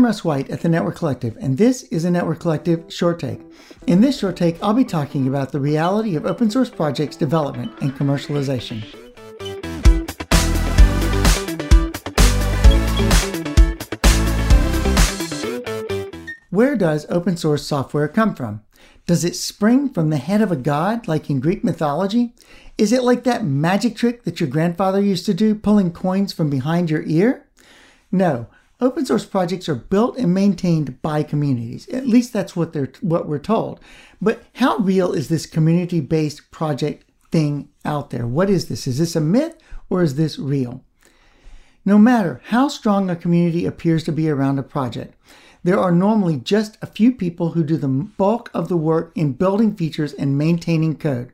I'm Russ White at the Network Collective, and this is a Network Collective short take. In this short take, I'll be talking about the reality of open source projects development and commercialization. Where does open source software come from? Does it spring from the head of a god like in Greek mythology? Is it like that magic trick that your grandfather used to do, pulling coins from behind your ear? No, open source projects are built and maintained by communities. At least that's what they're what we're told. But how real is this community-based project thing out there? What is this? Is this a myth or is this real? No matter how strong a community appears to be around a project, there are normally just a few people who do the bulk of the work in building features and maintaining code.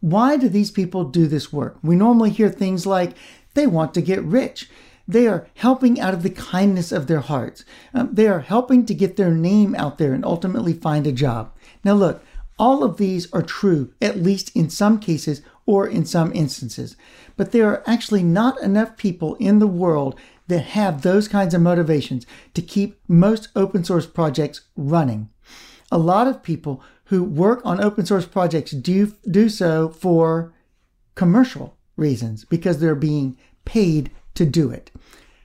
Why do these people do this work? We normally hear things like they want to get rich. They are helping out of the kindness of their hearts. Um, they are helping to get their name out there and ultimately find a job. Now, look, all of these are true, at least in some cases or in some instances. But there are actually not enough people in the world that have those kinds of motivations to keep most open source projects running. A lot of people who work on open source projects do, do so for commercial reasons because they're being paid to do it.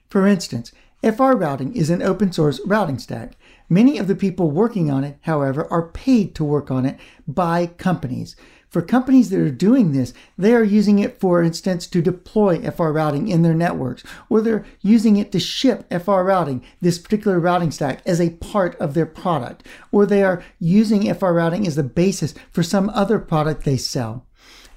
For instance, FR routing is an open source routing stack. Many of the people working on it, however, are paid to work on it by companies. For companies that are doing this, they are using it, for instance, to deploy FR routing in their networks, or they're using it to ship FR routing, this particular routing stack, as a part of their product, or they are using FR routing as the basis for some other product they sell.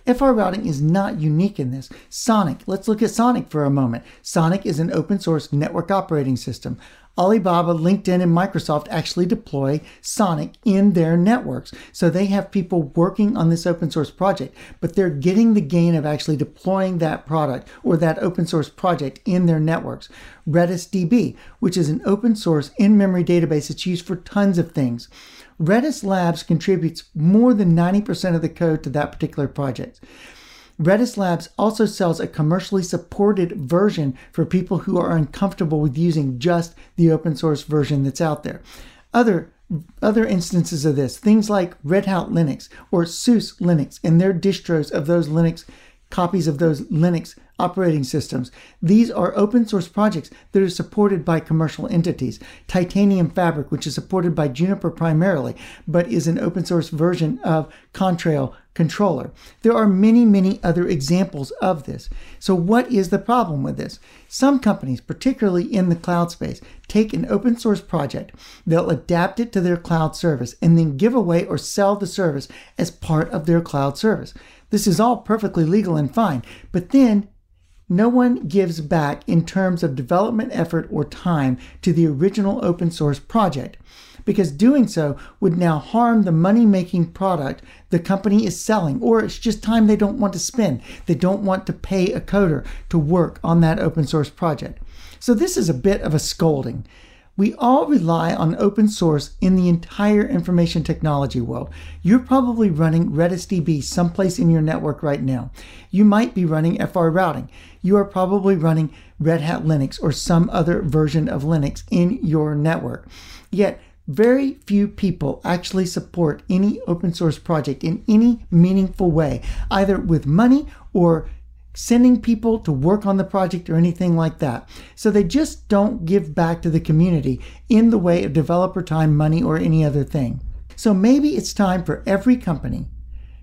FR routing is not unique in this. Sonic, let's look at Sonic for a moment. Sonic is an open source network operating system. Alibaba, LinkedIn, and Microsoft actually deploy Sonic in their networks. So they have people working on this open source project, but they're getting the gain of actually deploying that product or that open source project in their networks. Redis DB, which is an open source in memory database that's used for tons of things. Redis Labs contributes more than 90% of the code to that particular project. Redis Labs also sells a commercially supported version for people who are uncomfortable with using just the open source version that's out there. Other other instances of this, things like Red Hat Linux or SUSE Linux and their distros of those Linux copies of those Linux operating systems. These are open source projects that are supported by commercial entities. Titanium Fabric, which is supported by Juniper primarily, but is an open source version of Contrail controller. There are many, many other examples of this. So, what is the problem with this? Some companies, particularly in the cloud space, take an open source project, they'll adapt it to their cloud service, and then give away or sell the service as part of their cloud service. This is all perfectly legal and fine. But then no one gives back in terms of development effort or time to the original open source project because doing so would now harm the money making product the company is selling, or it's just time they don't want to spend. They don't want to pay a coder to work on that open source project. So, this is a bit of a scolding. We all rely on open source in the entire information technology world. You're probably running Redis DB someplace in your network right now. You might be running FR routing. You are probably running Red Hat Linux or some other version of Linux in your network. Yet, very few people actually support any open source project in any meaningful way, either with money or sending people to work on the project or anything like that. So they just don't give back to the community in the way of developer time, money, or any other thing. So maybe it's time for every company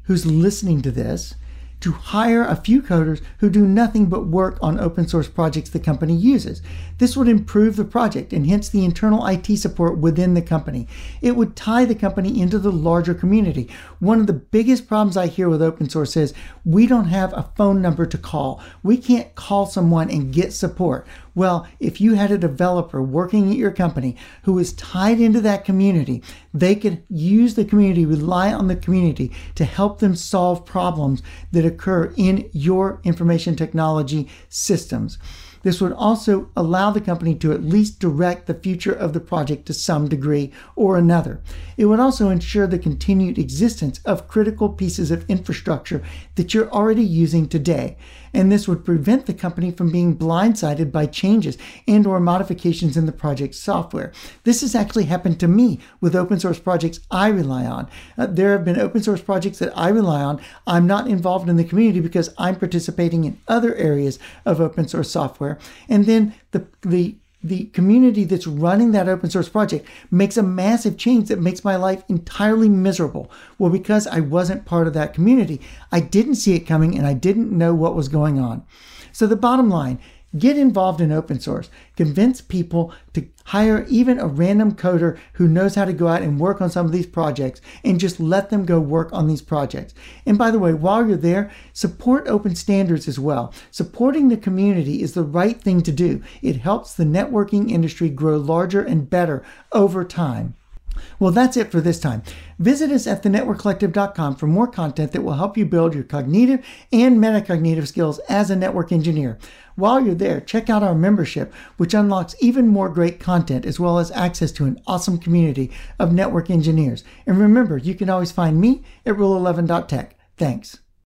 who's listening to this to hire a few coders who do nothing but work on open source projects the company uses. This would improve the project and hence the internal IT support within the company. It would tie the company into the larger community. One of the biggest problems I hear with open source is we don't have a phone number to call. We can't call someone and get support. Well, if you had a developer working at your company who is tied into that community, they could use the community, rely on the community to help them solve problems that occur in your information technology systems. This would also allow the company to at least direct the future of the project to some degree or another. It would also ensure the continued existence of critical pieces of infrastructure that you're already using today. and this would prevent the company from being blindsided by changes and or modifications in the project's software. This has actually happened to me with open source projects I rely on. Uh, there have been open source projects that I rely on. I'm not involved in the community because I'm participating in other areas of open source software. And then the the the community that's running that open source project makes a massive change that makes my life entirely miserable. Well, because I wasn't part of that community, I didn't see it coming and I didn't know what was going on. So the bottom line, Get involved in open source. Convince people to hire even a random coder who knows how to go out and work on some of these projects and just let them go work on these projects. And by the way, while you're there, support open standards as well. Supporting the community is the right thing to do. It helps the networking industry grow larger and better over time. Well, that's it for this time. Visit us at thenetworkcollective.com for more content that will help you build your cognitive and metacognitive skills as a network engineer. While you're there, check out our membership, which unlocks even more great content as well as access to an awesome community of network engineers. And remember, you can always find me at rule11.tech. Thanks.